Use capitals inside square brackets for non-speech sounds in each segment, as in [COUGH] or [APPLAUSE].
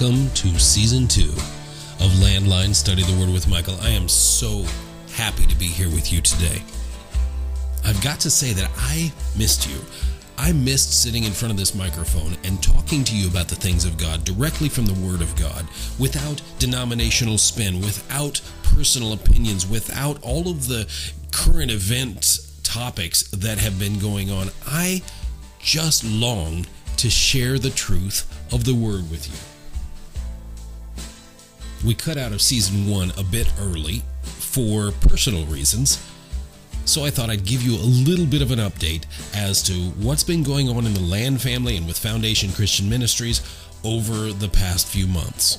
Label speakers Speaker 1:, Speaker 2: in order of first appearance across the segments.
Speaker 1: Welcome to season two of Landline Study the Word with Michael. I am so happy to be here with you today. I've got to say that I missed you. I missed sitting in front of this microphone and talking to you about the things of God directly from the Word of God, without denominational spin, without personal opinions, without all of the current event topics that have been going on. I just long to share the truth of the Word with you. We cut out of season one a bit early for personal reasons. So I thought I'd give you a little bit of an update as to what's been going on in the Land family and with Foundation Christian Ministries over the past few months.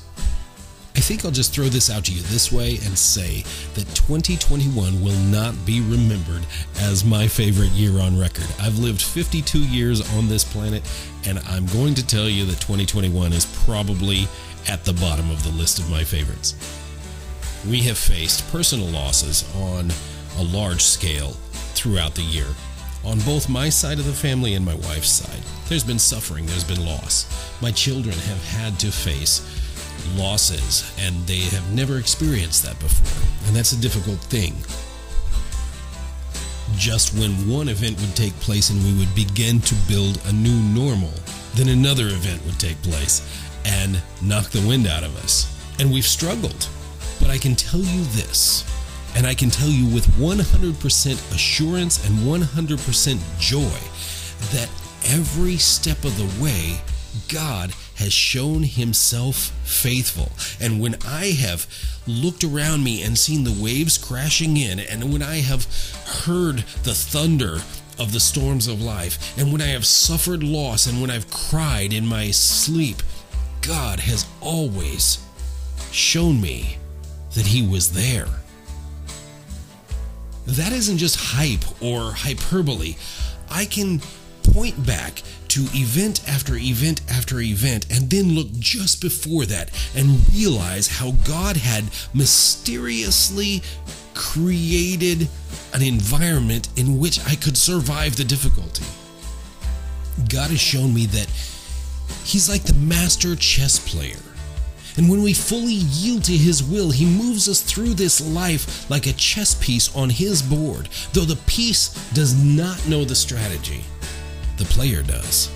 Speaker 1: I think I'll just throw this out to you this way and say that 2021 will not be remembered as my favorite year on record. I've lived 52 years on this planet, and I'm going to tell you that 2021 is probably at the bottom of the list of my favorites. We have faced personal losses on a large scale throughout the year. On both my side of the family and my wife's side, there's been suffering, there's been loss. My children have had to face losses, and they have never experienced that before, and that's a difficult thing. Just when one event would take place and we would begin to build a new normal, then another event would take place and knock the wind out of us. And we've struggled. But I can tell you this, and I can tell you with 100% assurance and 100% joy that every step of the way, God has shown himself faithful. And when I have looked around me and seen the waves crashing in, and when I have heard the thunder of the storms of life, and when I have suffered loss, and when I've cried in my sleep, God has always shown me that He was there. That isn't just hype or hyperbole. I can point back to event after event after event and then look just before that and realize how God had mysteriously created an environment in which I could survive the difficulty. God has shown me that He's like the master chess player. And when we fully yield to His will, He moves us through this life like a chess piece on His board, though the piece does not know the strategy the player does.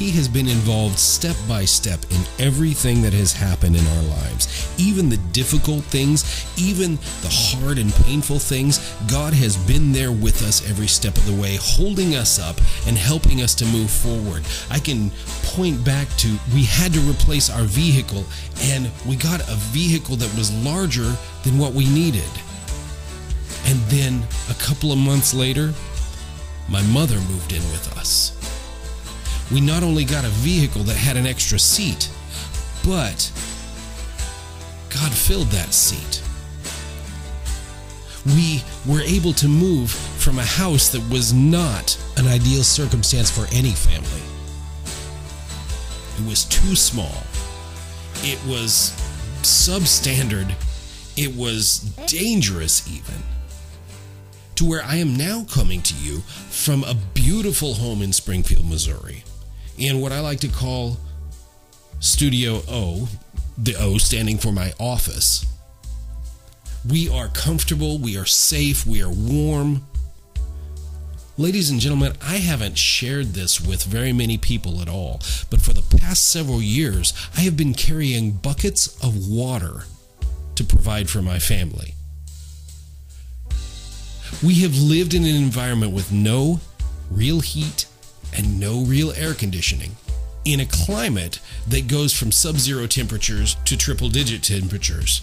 Speaker 1: He has been involved step by step in everything that has happened in our lives. Even the difficult things, even the hard and painful things, God has been there with us every step of the way, holding us up and helping us to move forward. I can point back to we had to replace our vehicle, and we got a vehicle that was larger than what we needed. And then a couple of months later, my mother moved in with us. We not only got a vehicle that had an extra seat, but God filled that seat. We were able to move from a house that was not an ideal circumstance for any family. It was too small. It was substandard. It was dangerous, even to where I am now coming to you from a beautiful home in Springfield, Missouri, in what I like to call Studio O, the O standing for my office. We are comfortable, we are safe, we are warm. Ladies and gentlemen, I haven't shared this with very many people at all, but for the past several years, I have been carrying buckets of water to provide for my family. We have lived in an environment with no real heat and no real air conditioning in a climate that goes from sub zero temperatures to triple digit temperatures.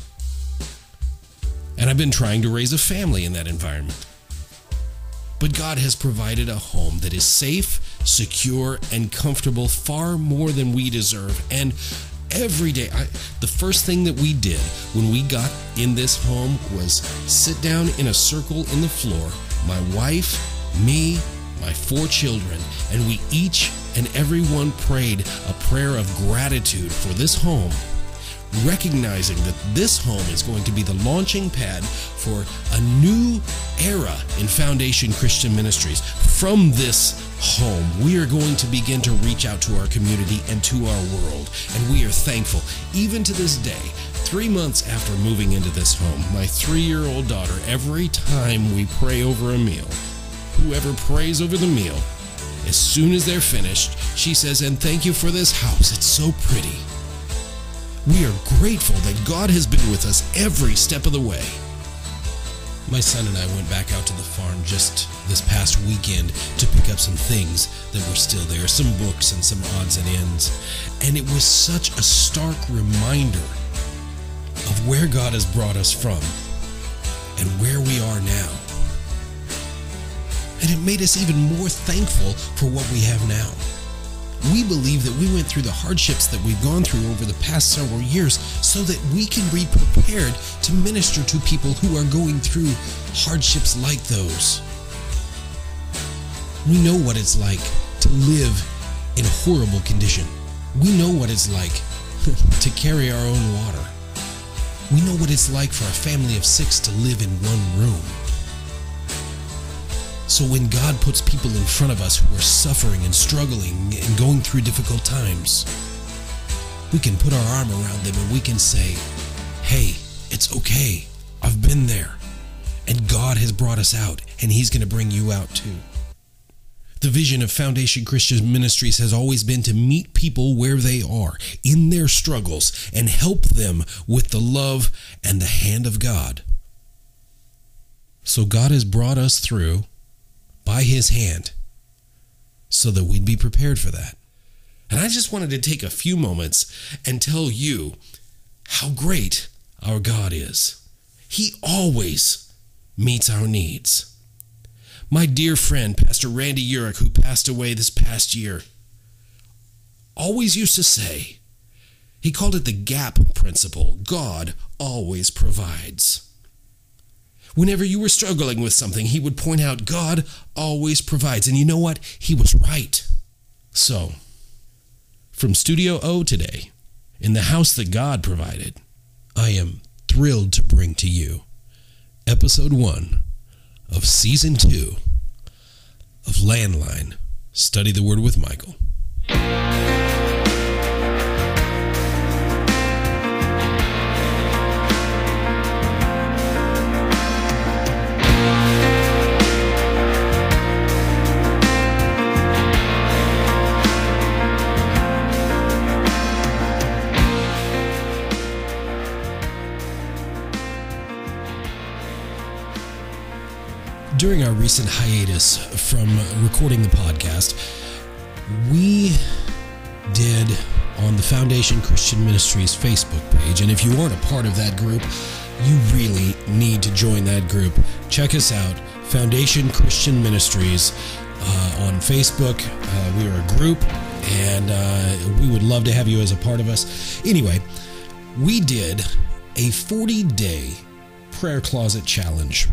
Speaker 1: And I've been trying to raise a family in that environment. But God has provided a home that is safe, secure, and comfortable far more than we deserve. And every day. I, the first thing that we did when we got in this home was sit down in a circle in the floor, my wife, me, my four children, and we each and every one prayed a prayer of gratitude for this home, recognizing that this home is going to be the launching pad for a new era in Foundation Christian Ministries. From this home, we are going to begin to reach out to our community and to our world, and we are thankful. Even to this day, three months after moving into this home, my three year old daughter, every time we pray over a meal, whoever prays over the meal, as soon as they're finished, she says, And thank you for this house. It's so pretty. We are grateful that God has been with us every step of the way. My son and I went back out to the farm just this past weekend to pick up some things that were still there, some books and some odds and ends. And it was such a stark reminder of where God has brought us from and where we are now. And it made us even more thankful for what we have now. We believe that we went through the hardships that we've gone through over the past several years so that we can be prepared to minister to people who are going through hardships like those. We know what it's like to live in horrible condition. We know what it's like [LAUGHS] to carry our own water. We know what it's like for a family of six to live in one room. So when God puts people in front of us who are suffering and struggling and going through difficult times, we can put our arm around them and we can say, Hey, it's okay. I've been there. And God has brought us out, and He's going to bring you out too. The vision of Foundation Christian Ministries has always been to meet people where they are in their struggles and help them with the love and the hand of God. So God has brought us through by his hand so that we'd be prepared for that. And I just wanted to take a few moments and tell you how great our God is. He always meets our needs. My dear friend, Pastor Randy Urick, who passed away this past year, always used to say, he called it the gap principle God always provides. Whenever you were struggling with something, he would point out God always provides. And you know what? He was right. So, from Studio O today, in the house that God provided, I am thrilled to bring to you episode one of season two of Landline Study the Word with Michael. During our recent hiatus from recording the podcast, we did on the Foundation Christian Ministries Facebook page. And if you aren't a part of that group, you really need to join that group. Check us out, Foundation Christian Ministries uh, on Facebook. Uh, we are a group, and uh, we would love to have you as a part of us. Anyway, we did a 40 day prayer closet challenge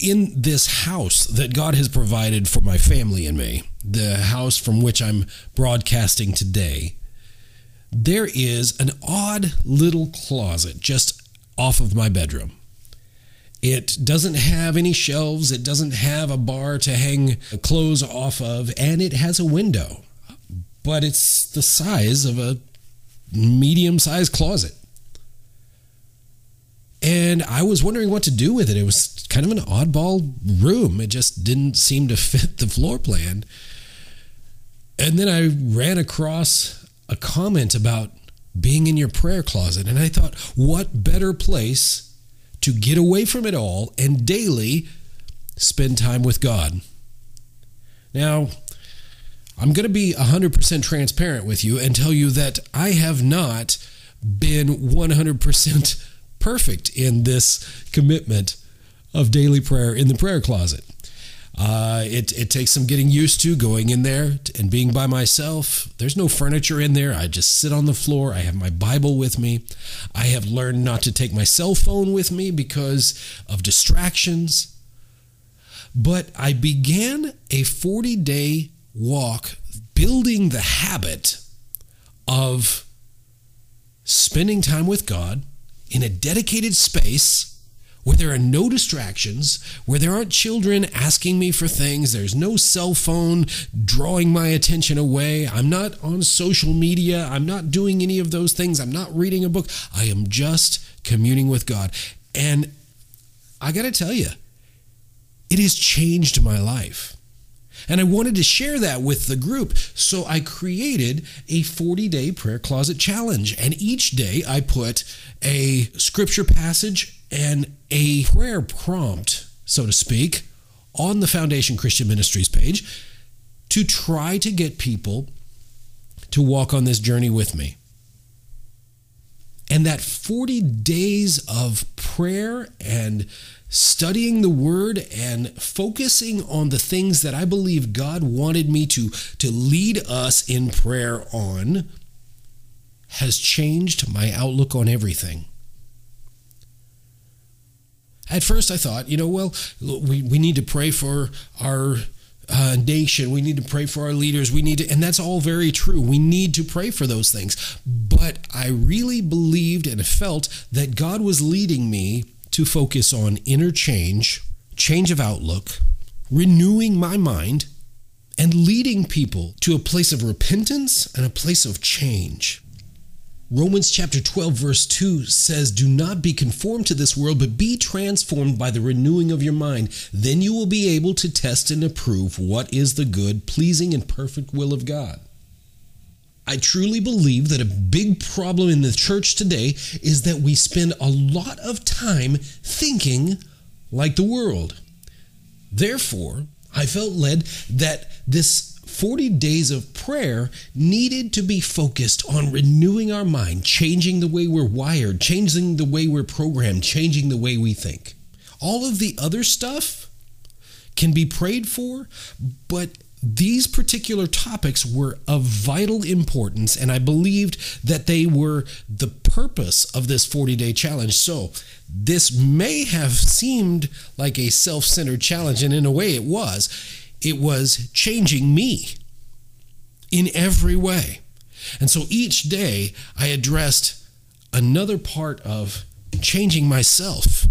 Speaker 1: in this house that God has provided for my family and me, the house from which I'm broadcasting today, there is an odd little closet just off of my bedroom. It doesn't have any shelves, it doesn't have a bar to hang clothes off of, and it has a window. But it's the size of a medium sized closet. And I was wondering what to do with it. It was kind of an oddball room. It just didn't seem to [LAUGHS] fit the floor plan. And then I ran across a comment about being in your prayer closet. And I thought, what better place to get away from it all and daily spend time with God? Now, I'm going to be 100% transparent with you and tell you that I have not been 100% perfect in this commitment of daily prayer in the prayer closet. Uh, it, it takes some getting used to going in there and being by myself. There's no furniture in there. I just sit on the floor. I have my Bible with me. I have learned not to take my cell phone with me because of distractions. But I began a 40 day walk building the habit of spending time with God in a dedicated space where there are no distractions, where there aren't children asking me for things, there's no cell phone drawing my attention away, I'm not on social media, I'm not doing any of those things, I'm not reading a book, I am just communing with God. And I got to tell you, it has changed my life. And I wanted to share that with the group. So I created a 40 day prayer closet challenge. And each day I put a scripture passage and a prayer prompt, so to speak, on the Foundation Christian Ministries page to try to get people to walk on this journey with me. And that 40 days of prayer and studying the word and focusing on the things that I believe God wanted me to, to lead us in prayer on has changed my outlook on everything. At first, I thought, you know, well, we, we need to pray for our uh, nation. We need to pray for our leaders. We need to, and that's all very true. We need to pray for those things. But I really believed and felt that God was leading me to focus on inner change, change of outlook, renewing my mind, and leading people to a place of repentance and a place of change. Romans chapter 12, verse 2 says, Do not be conformed to this world, but be transformed by the renewing of your mind. Then you will be able to test and approve what is the good, pleasing, and perfect will of God. I truly believe that a big problem in the church today is that we spend a lot of time thinking like the world. Therefore, I felt led that this 40 days of prayer needed to be focused on renewing our mind, changing the way we're wired, changing the way we're programmed, changing the way we think. All of the other stuff can be prayed for, but these particular topics were of vital importance, and I believed that they were the purpose of this 40 day challenge. So, this may have seemed like a self centered challenge, and in a way it was it was changing me in every way. And so each day I addressed another part of changing myself.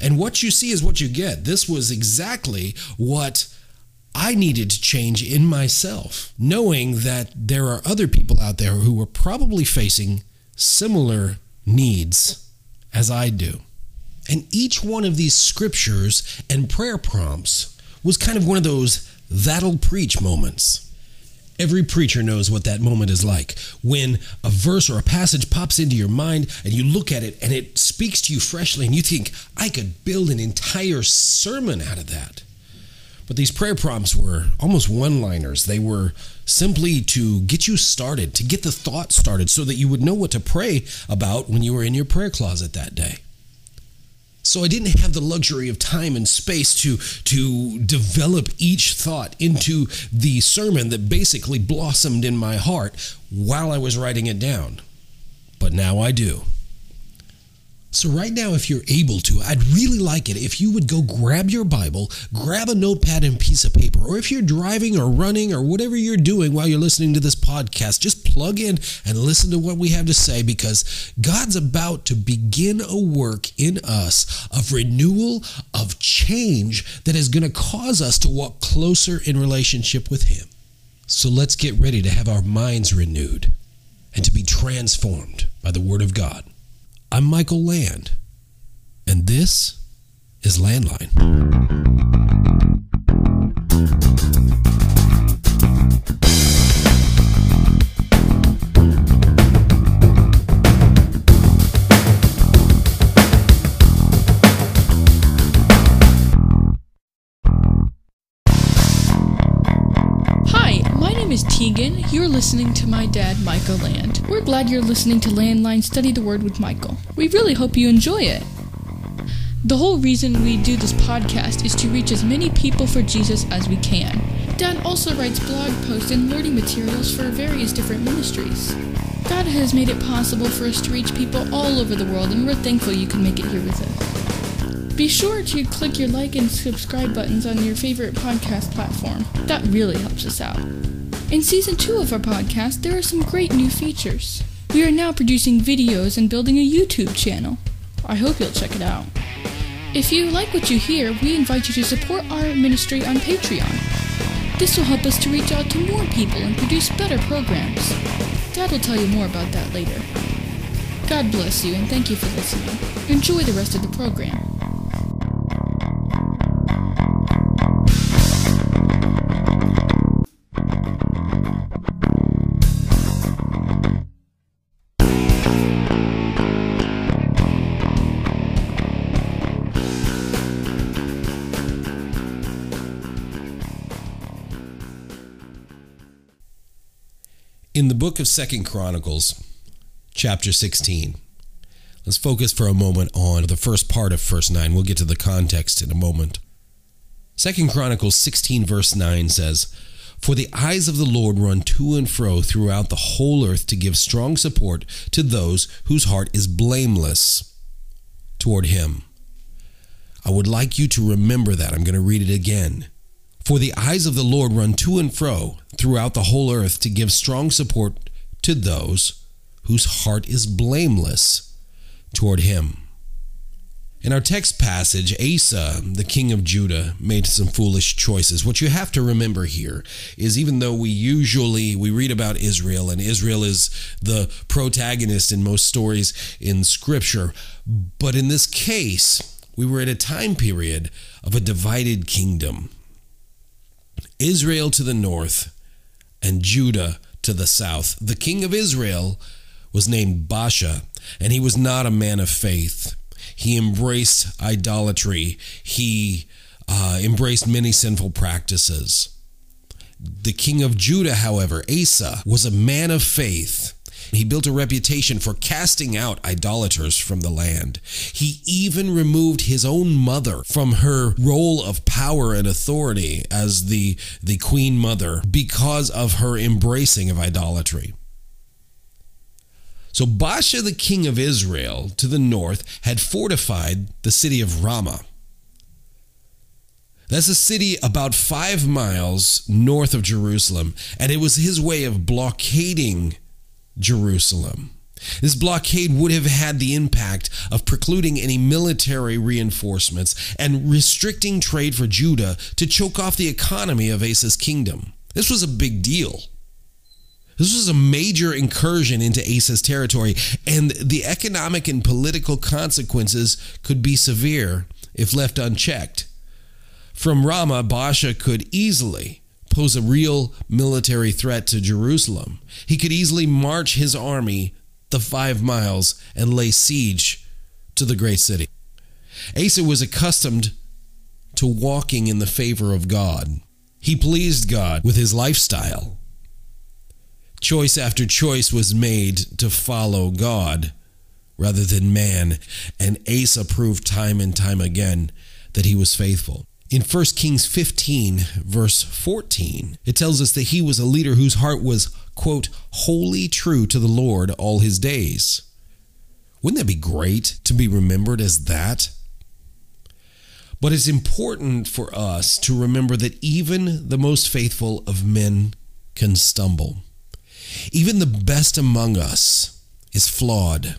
Speaker 1: And what you see is what you get. This was exactly what I needed to change in myself, knowing that there are other people out there who are probably facing similar needs as I do. And each one of these scriptures and prayer prompts was kind of one of those that'll preach moments. Every preacher knows what that moment is like when a verse or a passage pops into your mind and you look at it and it speaks to you freshly and you think, I could build an entire sermon out of that. But these prayer prompts were almost one liners. They were simply to get you started, to get the thought started so that you would know what to pray about when you were in your prayer closet that day. So I didn't have the luxury of time and space to, to develop each thought into the sermon that basically blossomed in my heart while I was writing it down. But now I do. So, right now, if you're able to, I'd really like it if you would go grab your Bible, grab a notepad and piece of paper, or if you're driving or running or whatever you're doing while you're listening to this podcast, just plug in and listen to what we have to say because God's about to begin a work in us of renewal, of change that is going to cause us to walk closer in relationship with Him. So, let's get ready to have our minds renewed and to be transformed by the Word of God. I'm Michael Land, and this is Landline.
Speaker 2: Listening to my dad, Michael Land. We're glad you're listening to Landline Study the Word with Michael. We really hope you enjoy it. The whole reason we do this podcast is to reach as many people for Jesus as we can. Dad also writes blog posts and learning materials for various different ministries. God has made it possible for us to reach people all over the world, and we're thankful you can make it here with us. Be sure to click your like and subscribe buttons on your favorite podcast platform. That really helps us out. In season two of our podcast, there are some great new features. We are now producing videos and building a YouTube channel. I hope you'll check it out. If you like what you hear, we invite you to support our ministry on Patreon. This will help us to reach out to more people and produce better programs. Dad will tell you more about that later. God bless you and thank you for listening. Enjoy the rest of the program.
Speaker 1: Book of Second Chronicles, chapter 16, let's focus for a moment on the first part of verse 9. We'll get to the context in a moment. Second Chronicles 16, verse 9 says, For the eyes of the Lord run to and fro throughout the whole earth to give strong support to those whose heart is blameless toward him. I would like you to remember that. I'm going to read it again. For the eyes of the Lord run to and fro throughout the whole earth to give strong support to those whose heart is blameless toward him. In our text passage, Asa, the king of Judah, made some foolish choices. What you have to remember here is even though we usually we read about Israel and Israel is the protagonist in most stories in scripture, but in this case, we were at a time period of a divided kingdom. Israel to the north and Judah to the south. The king of Israel was named Baasha, and he was not a man of faith. He embraced idolatry, he uh, embraced many sinful practices. The king of Judah, however, Asa, was a man of faith he built a reputation for casting out idolaters from the land. He even removed his own mother from her role of power and authority as the, the queen mother because of her embracing of idolatry. So Baasha, the king of Israel, to the north, had fortified the city of Ramah. That's a city about five miles north of Jerusalem, and it was his way of blockading Jerusalem. This blockade would have had the impact of precluding any military reinforcements and restricting trade for Judah to choke off the economy of Asa's kingdom. This was a big deal. This was a major incursion into Asa's territory, and the economic and political consequences could be severe if left unchecked. From Ramah, Baasha could easily pose a real military threat to Jerusalem. He could easily march his army the five miles and lay siege to the great city. Asa was accustomed to walking in the favor of God. He pleased God with his lifestyle. Choice after choice was made to follow God rather than man, and Asa proved time and time again that he was faithful. In 1 Kings 15, verse 14, it tells us that he was a leader whose heart was, quote, wholly true to the Lord all his days. Wouldn't that be great to be remembered as that? But it's important for us to remember that even the most faithful of men can stumble. Even the best among us is flawed.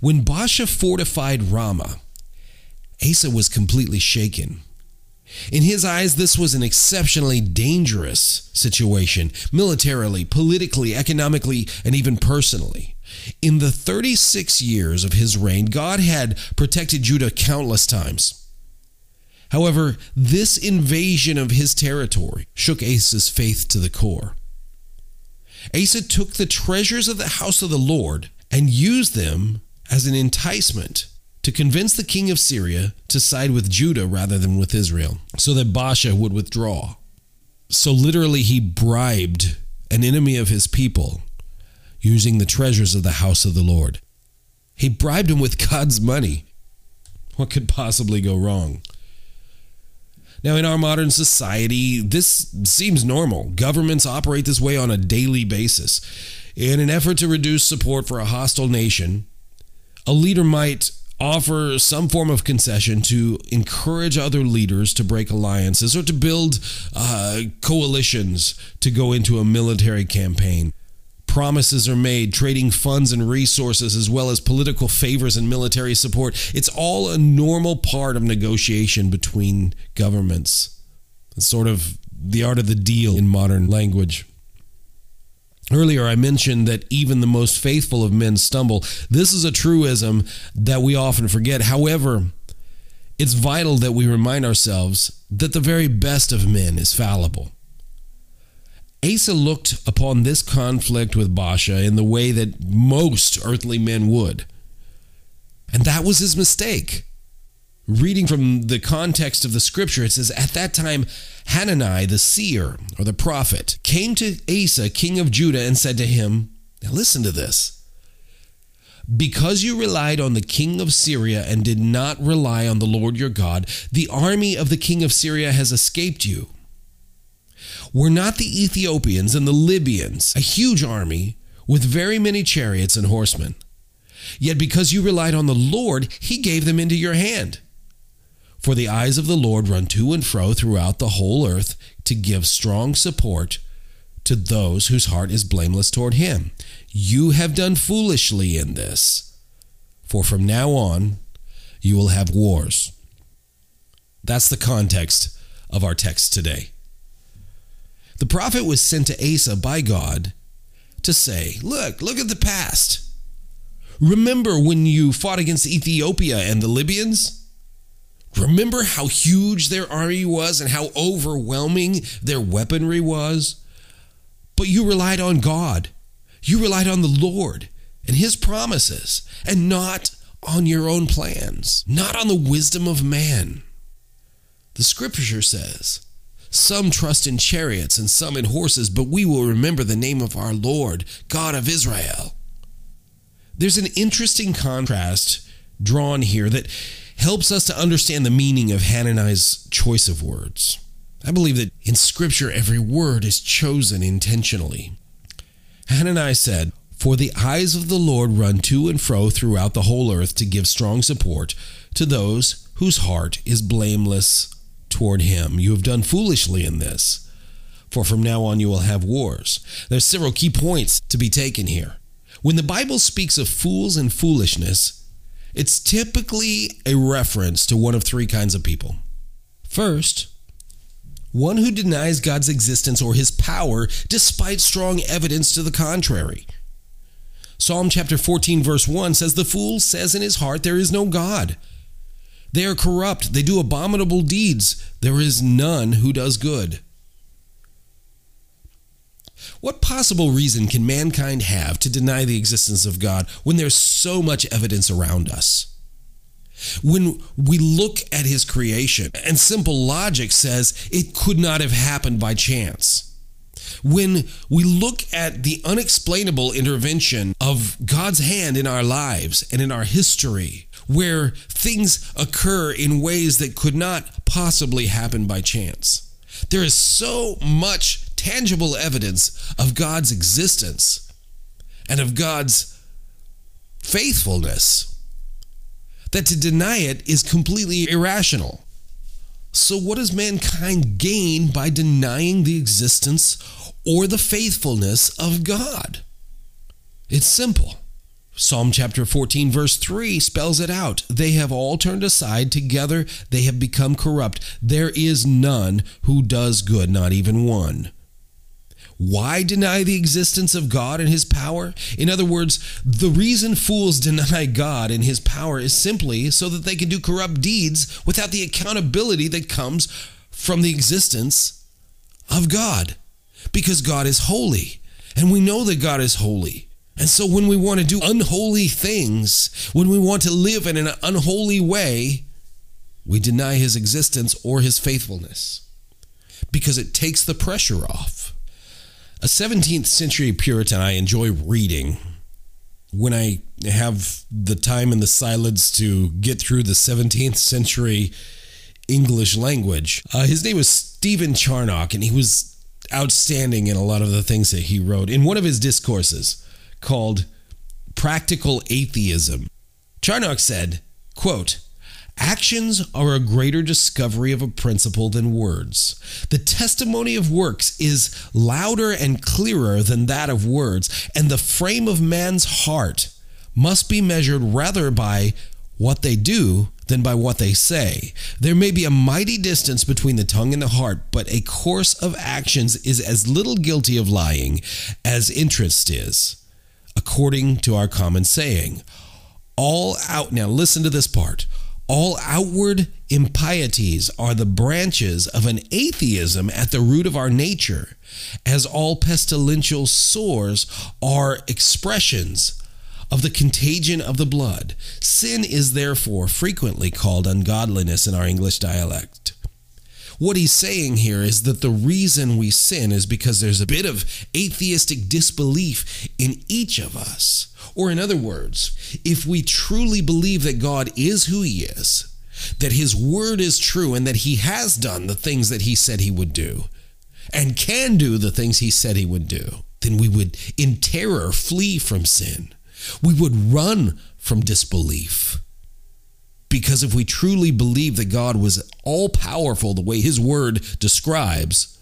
Speaker 1: When Baasha fortified Ramah, Asa was completely shaken. In his eyes, this was an exceptionally dangerous situation, militarily, politically, economically, and even personally. In the 36 years of his reign, God had protected Judah countless times. However, this invasion of his territory shook Asa's faith to the core. Asa took the treasures of the house of the Lord and used them as an enticement to convince the king of Syria to side with Judah rather than with Israel, so that Baasha would withdraw. So literally, he bribed an enemy of his people using the treasures of the house of the Lord. He bribed him with [LAUGHS] God's money. What could possibly go wrong? Now, in our modern society, this seems normal. Governments operate this way on a daily basis. In an effort to reduce support for a hostile nation, a leader might offer some form of concession to encourage other leaders to break alliances or to build uh, coalitions to go into a military campaign. Promises are made, trading funds and resources, as well as political favors and military support. It's all a normal part of negotiation between governments. It's sort of the art of the deal in modern language. Earlier, I mentioned that even the most faithful of men stumble. This is a truism that we often forget. However, it's vital that we remind ourselves that the very best of men is fallible. Asa looked upon this conflict with Baasha in the way that most earthly men would. And that was his mistake. Reading from the context of the scripture, it says, At that time, Hanani, the seer or the prophet, came to Asa, king of Judah, and said to him, Now listen to this. Because you relied on the king of Syria and did not rely on the Lord your God, the army of the king of Syria has escaped you. Were not the Ethiopians and the Libyans a huge army with very many chariots and horsemen? Yet because you relied on the Lord, he gave them into your hand. For the eyes of the Lord run to and fro throughout the whole earth to give strong support to those whose heart is blameless toward him. You have done foolishly in this, for from now on you will have wars. That's the context of our text today. The prophet was sent to Asa by God to say, Look, look at the past. Remember when you fought against Ethiopia and the Libyans? Remember how huge their army was and how overwhelming their weaponry was? But you relied on God. You relied on the Lord and His promises and not on your own plans, not on the wisdom of man. The scripture says, some trust in chariots and some in horses, but we will remember the name of our Lord, God of Israel. There's an interesting contrast drawn here that helps us to understand the meaning of Hanani's choice of words. I believe that in Scripture, every word is chosen intentionally. Hanani said, For the eyes of the Lord run to and fro throughout the whole earth to give strong support to those whose heart is blameless toward him. You have done foolishly in this, for from now on you will have wars. There's several key points to be taken here. When the Bible speaks of fools and foolishness, it's typically a reference to one of three kinds of people. First, one who denies God's existence or his power despite strong evidence to the contrary. Psalm chapter 14, verse 1 says, The fool says in his heart, There is no God. They are corrupt. They do abominable deeds. There is none who does good. What possible reason can mankind have to deny the existence of God when there's so much evidence around us? When we look at his creation, and simple logic says it could not have happened by chance. When we look at the unexplainable intervention of God's hand in our lives and in our history, where things occur in ways that could not possibly happen by chance. There is so much tangible evidence of God's existence and of God's faithfulness that to deny it is completely irrational. So, what does mankind gain by denying the existence or the faithfulness of God? It's simple. Psalm chapter 14, verse 3 spells it out. They have all turned aside. Together they have become corrupt. There is none who does good, not even one. Why deny the existence of God and His power? In other words, the reason fools deny God and His power is simply so that they can do corrupt deeds without the accountability that comes from the existence of God. Because God is holy, and we know that God is holy. And so when we want to do unholy things, when we want to live in an unholy way, we deny his existence or his faithfulness because it takes the pressure off. A 17th century Puritan I enjoy reading when I have the time and the silence to get through the 17th century English language. Uh, his name was Stephen Charnock, and he was outstanding in a lot of the things that he wrote. In one of his discourses, called Practical Atheism. Charnock said, quote, Actions are a greater discovery of a principle than words. The testimony of works is louder and clearer than that of words, and the frame of man's heart must be measured rather by what they do than by what they say. There may be a mighty distance between the tongue and the heart, but a course of actions is as little guilty of lying as interest is, according to our common saying. All out, now listen to this part. All outward impieties are the branches of an atheism at the root of our nature, as all pestilential sores are expressions of the contagion of the blood. Sin is therefore frequently called ungodliness in our English dialect. What he's saying here is that the reason we sin is because there's a bit of atheistic disbelief in each of us. Or, in other words, if we truly believe that God is who he is, that his word is true, and that he has done the things that he said he would do, and can do the things he said he would do, then we would, in terror, flee from sin. We would run from disbelief. Because if we truly believe that God was all powerful the way His Word describes,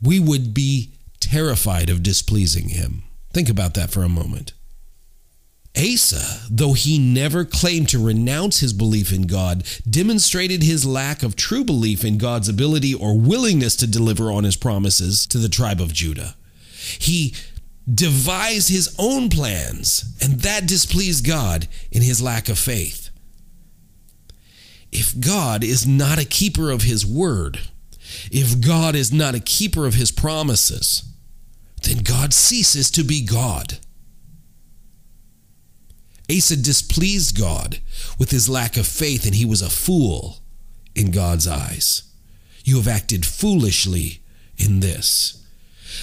Speaker 1: we would be terrified of displeasing Him. Think about that for a moment. Asa, though he never claimed to renounce his belief in God, demonstrated his lack of true belief in God's ability or willingness to deliver on his promises to the tribe of Judah. He devised his own plans, and that displeased God in his lack of faith. If God is not a keeper of his word, if God is not a keeper of his promises, then God ceases to be God. Asa displeased God with his lack of faith, and he was a fool in God's eyes. You have acted foolishly in this.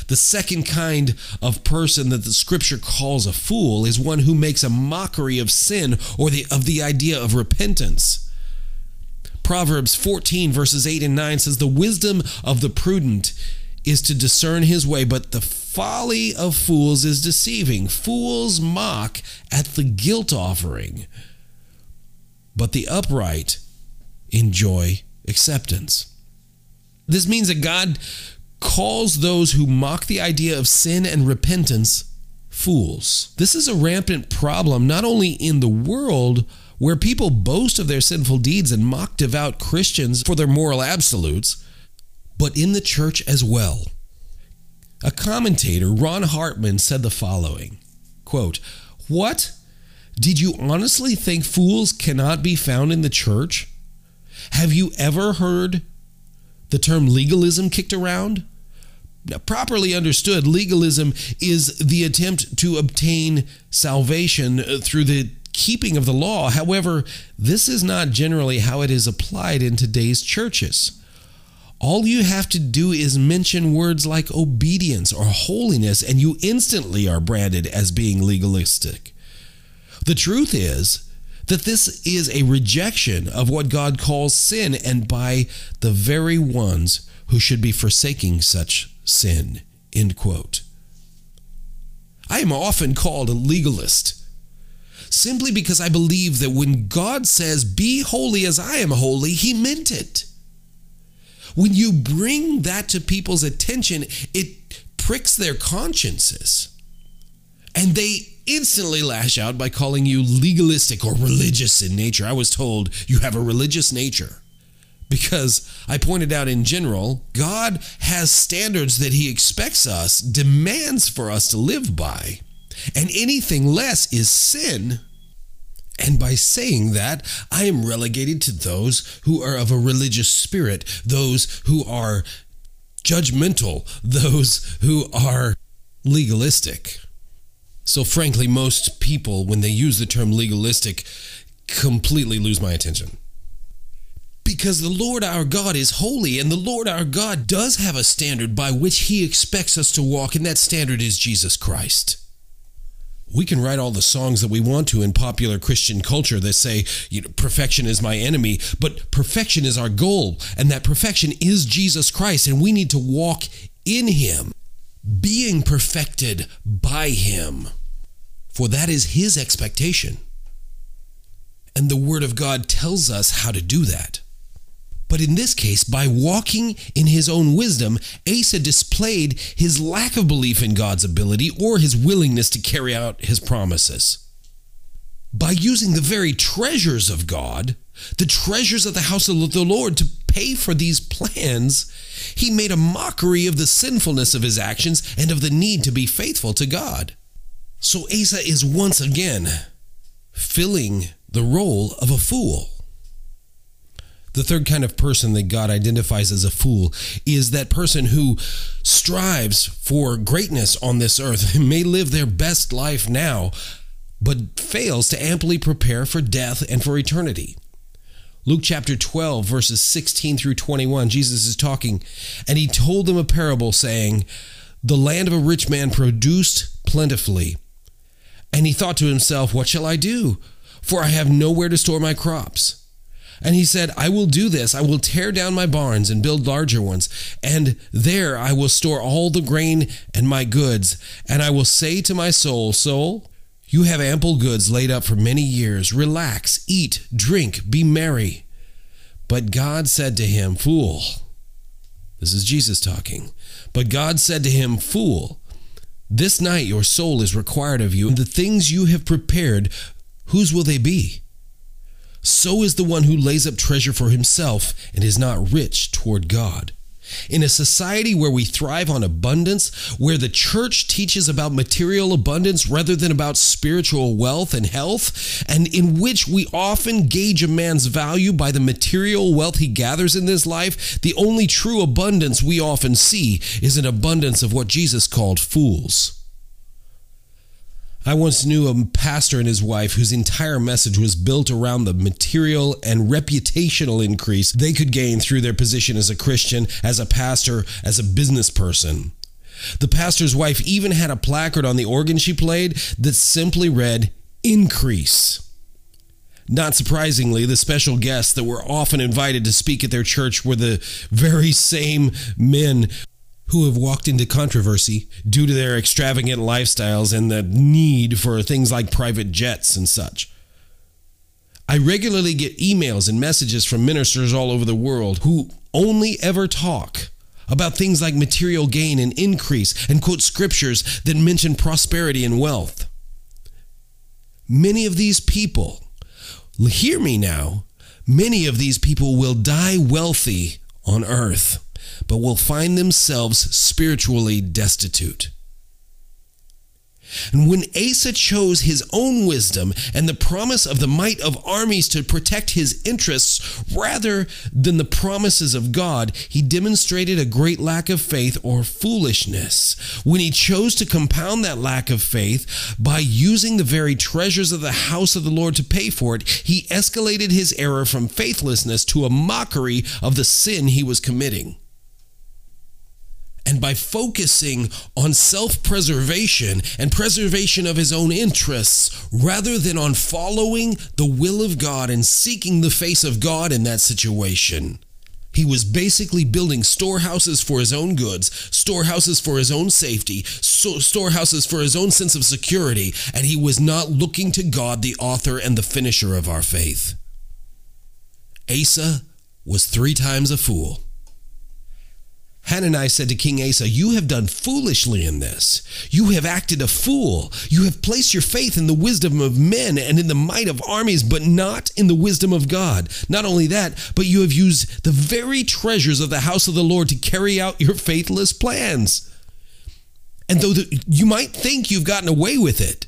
Speaker 1: The second kind of person that the scripture calls a fool is one who makes a mockery of sin or the, of the idea of repentance. Proverbs 14, verses 8 and 9 says, The wisdom of the prudent is to discern his way, but the folly of fools is deceiving. Fools mock at the guilt offering, but the upright enjoy acceptance. This means that God calls those who mock the idea of sin and repentance fools. This is a rampant problem not only in the world where people boast of their sinful deeds and mock devout Christians for their moral absolutes, but in the church as well. A commentator, Ron Hartman, said the following quote, What? Did you honestly think fools cannot be found in the church? Have you ever heard the term legalism kicked around? Now, properly understood, legalism is the attempt to obtain salvation uh, through the keeping of the law. However, this is not generally how it is applied in today's churches. All you have to do is mention words like obedience or holiness, and you instantly are branded as being legalistic. The truth is that this is a rejection of what God calls sin, and by the very ones who should be forsaking such sin. End quote. I am often called a legalist simply because I believe that when God says, Be holy as I am holy, He meant it. When you bring that to people's attention, it pricks their consciences. And they instantly lash out by calling you legalistic or religious in nature. I was told you have a religious nature because I pointed out in general, God has standards that He expects us, demands for us to live by, and anything less is sin. And by saying that, I am relegated to those who are of a religious spirit, those who are judgmental, those who are legalistic. So, frankly, most people, when they use the term legalistic, completely lose my attention. Because the Lord our God is holy, and the Lord our God does have a standard by which He expects us to walk, and that standard is Jesus Christ we can write all the songs that we want to in popular Christian culture that say, you know, perfection is my enemy, but perfection is our goal, and that perfection is Jesus Christ, and we need to walk in Him, being perfected by Him, for that is His expectation. And the Word of God tells us how to do that. But in this case, by walking in his own wisdom, Asa displayed his lack of belief in God's ability or his willingness to carry out his promises. By using the very treasures of God, the treasures of the house of the Lord, to pay for these plans, he made a mockery of the sinfulness of his actions and of the need to be faithful to God. So Asa is once again filling the role of a fool. The third kind of person that God identifies as a fool is that person who strives for greatness on this earth, may live their best life now, but fails to amply prepare for death and for eternity. Luke chapter 12, verses 16 through 21, Jesus is talking, and he told them a parable saying, The land of a rich man produced plentifully. And he thought to himself, What shall I do? For I have nowhere to store my crops. And he said, I will do this. I will tear down my barns and build larger ones, and there I will store all the grain and my goods. And I will say to my soul, Soul, you have ample goods laid up for many years. Relax, eat, drink, be merry. But God said to him, Fool, this is Jesus talking. But God said to him, Fool, this night your soul is required of you, and the things you have prepared, whose will they be? So is the one who lays up treasure for himself and is not rich toward God. In a society where we thrive on abundance, where the church teaches about material abundance rather than about spiritual wealth and health, and in which we often gauge a man's value by the material wealth he gathers in this life, the only true abundance we often see is an abundance of what Jesus called fools. I once knew a pastor and his wife whose entire message was built around the material and reputational increase they could gain through their position as a Christian, as a pastor, as a business person. The pastor's wife even had a placard on the organ she played that simply read, Increase. Not surprisingly, the special guests that were often invited to speak at their church were the very same men who have walked into controversy due to their extravagant lifestyles and the need for things like private jets and such. I regularly get emails and messages from ministers all over the world who only ever talk about things like material gain and increase and quote scriptures that mention prosperity and wealth. Many of these people, hear me now, many of these people will die wealthy on earth but will find themselves spiritually destitute. And when Asa chose his own wisdom and the promise of the might of armies to protect his interests rather than the promises of God, he demonstrated a great lack of faith or foolishness. When he chose to compound that lack of faith by using the very treasures of the house of the Lord to pay for it, he escalated his error from faithlessness to a mockery of the sin he was committing. And by focusing on self preservation and preservation of his own interests, rather than on following the will of God and seeking the face of God in that situation, he was basically building storehouses for his own goods, storehouses for his own safety, storehouses for his own sense of security, and he was not looking to God, the author and the finisher of our faith. Asa was three times a fool. Hananiah said to King Asa, You have done foolishly in this. You have acted a fool. You have placed your faith in the wisdom of men and in the might of armies, but not in the wisdom of God. Not only that, but you have used the very treasures of the house of the Lord to carry out your faithless plans. And though the, you might think you've gotten away with it,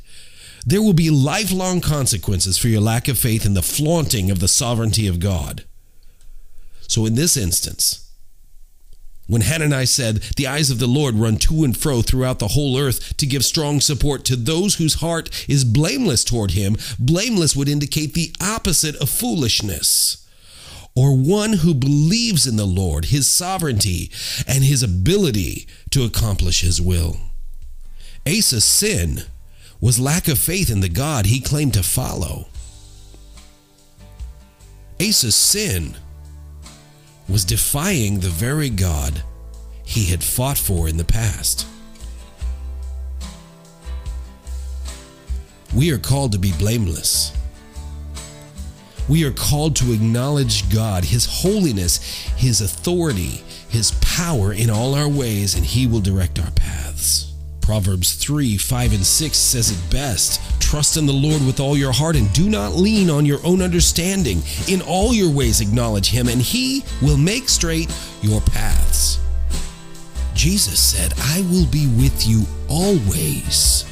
Speaker 1: there will be lifelong consequences for your lack of faith in the flaunting of the sovereignty of God. So, in this instance, when Hananiah said, The eyes of the Lord run to and fro throughout the whole earth to give strong support to those whose heart is blameless toward him, blameless would indicate the opposite of foolishness. Or one who believes in the Lord, his sovereignty, and his ability to accomplish his will. Asa's sin was lack of faith in the God he claimed to follow. Asa's sin was defying the very God he had fought for in the past. We are called to be blameless. We are called to acknowledge God, His holiness, His authority, His power in all our ways, and He will direct our paths. Proverbs 3 5 and 6 says it best Trust in the Lord with all your heart and do not lean on your own understanding. In all your ways, acknowledge Him, and He will make straight your paths. Jesus said, I will be with you always,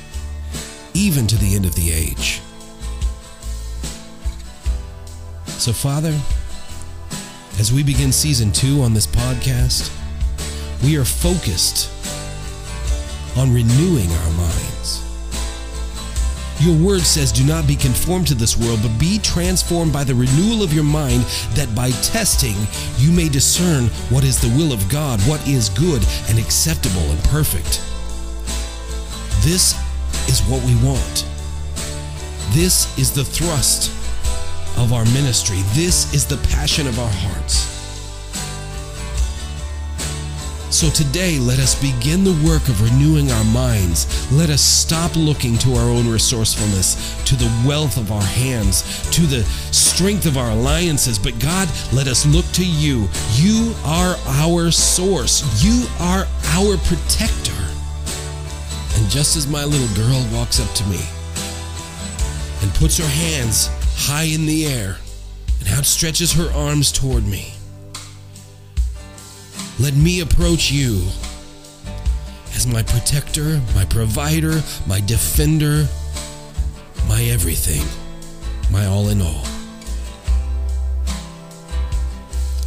Speaker 1: even to the end of the age. So, Father, as we begin season two on this podcast, we are focused on renewing our minds. Your word says, Do not be conformed to this world, but be transformed by the renewal of your mind, that by testing you may discern what is the will of God, what is good and acceptable and perfect. This is what we want. This is the thrust of our ministry. This is the passion of our hearts. So today, let us begin the work of renewing our minds. Let us stop looking to our own resourcefulness, to the wealth of our hands, to the strength of our alliances. But God, let us look to you. You are our source, you are our protector. And just as my little girl walks up to me and puts her hands high in the air and outstretches her arms toward me, let me approach you as my protector, my provider, my defender, my everything, my all in all.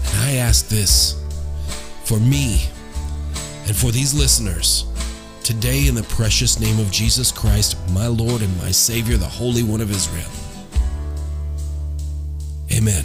Speaker 1: And I ask this for me and for these listeners today in the precious name of Jesus Christ, my Lord and my Savior, the Holy One of Israel. Amen.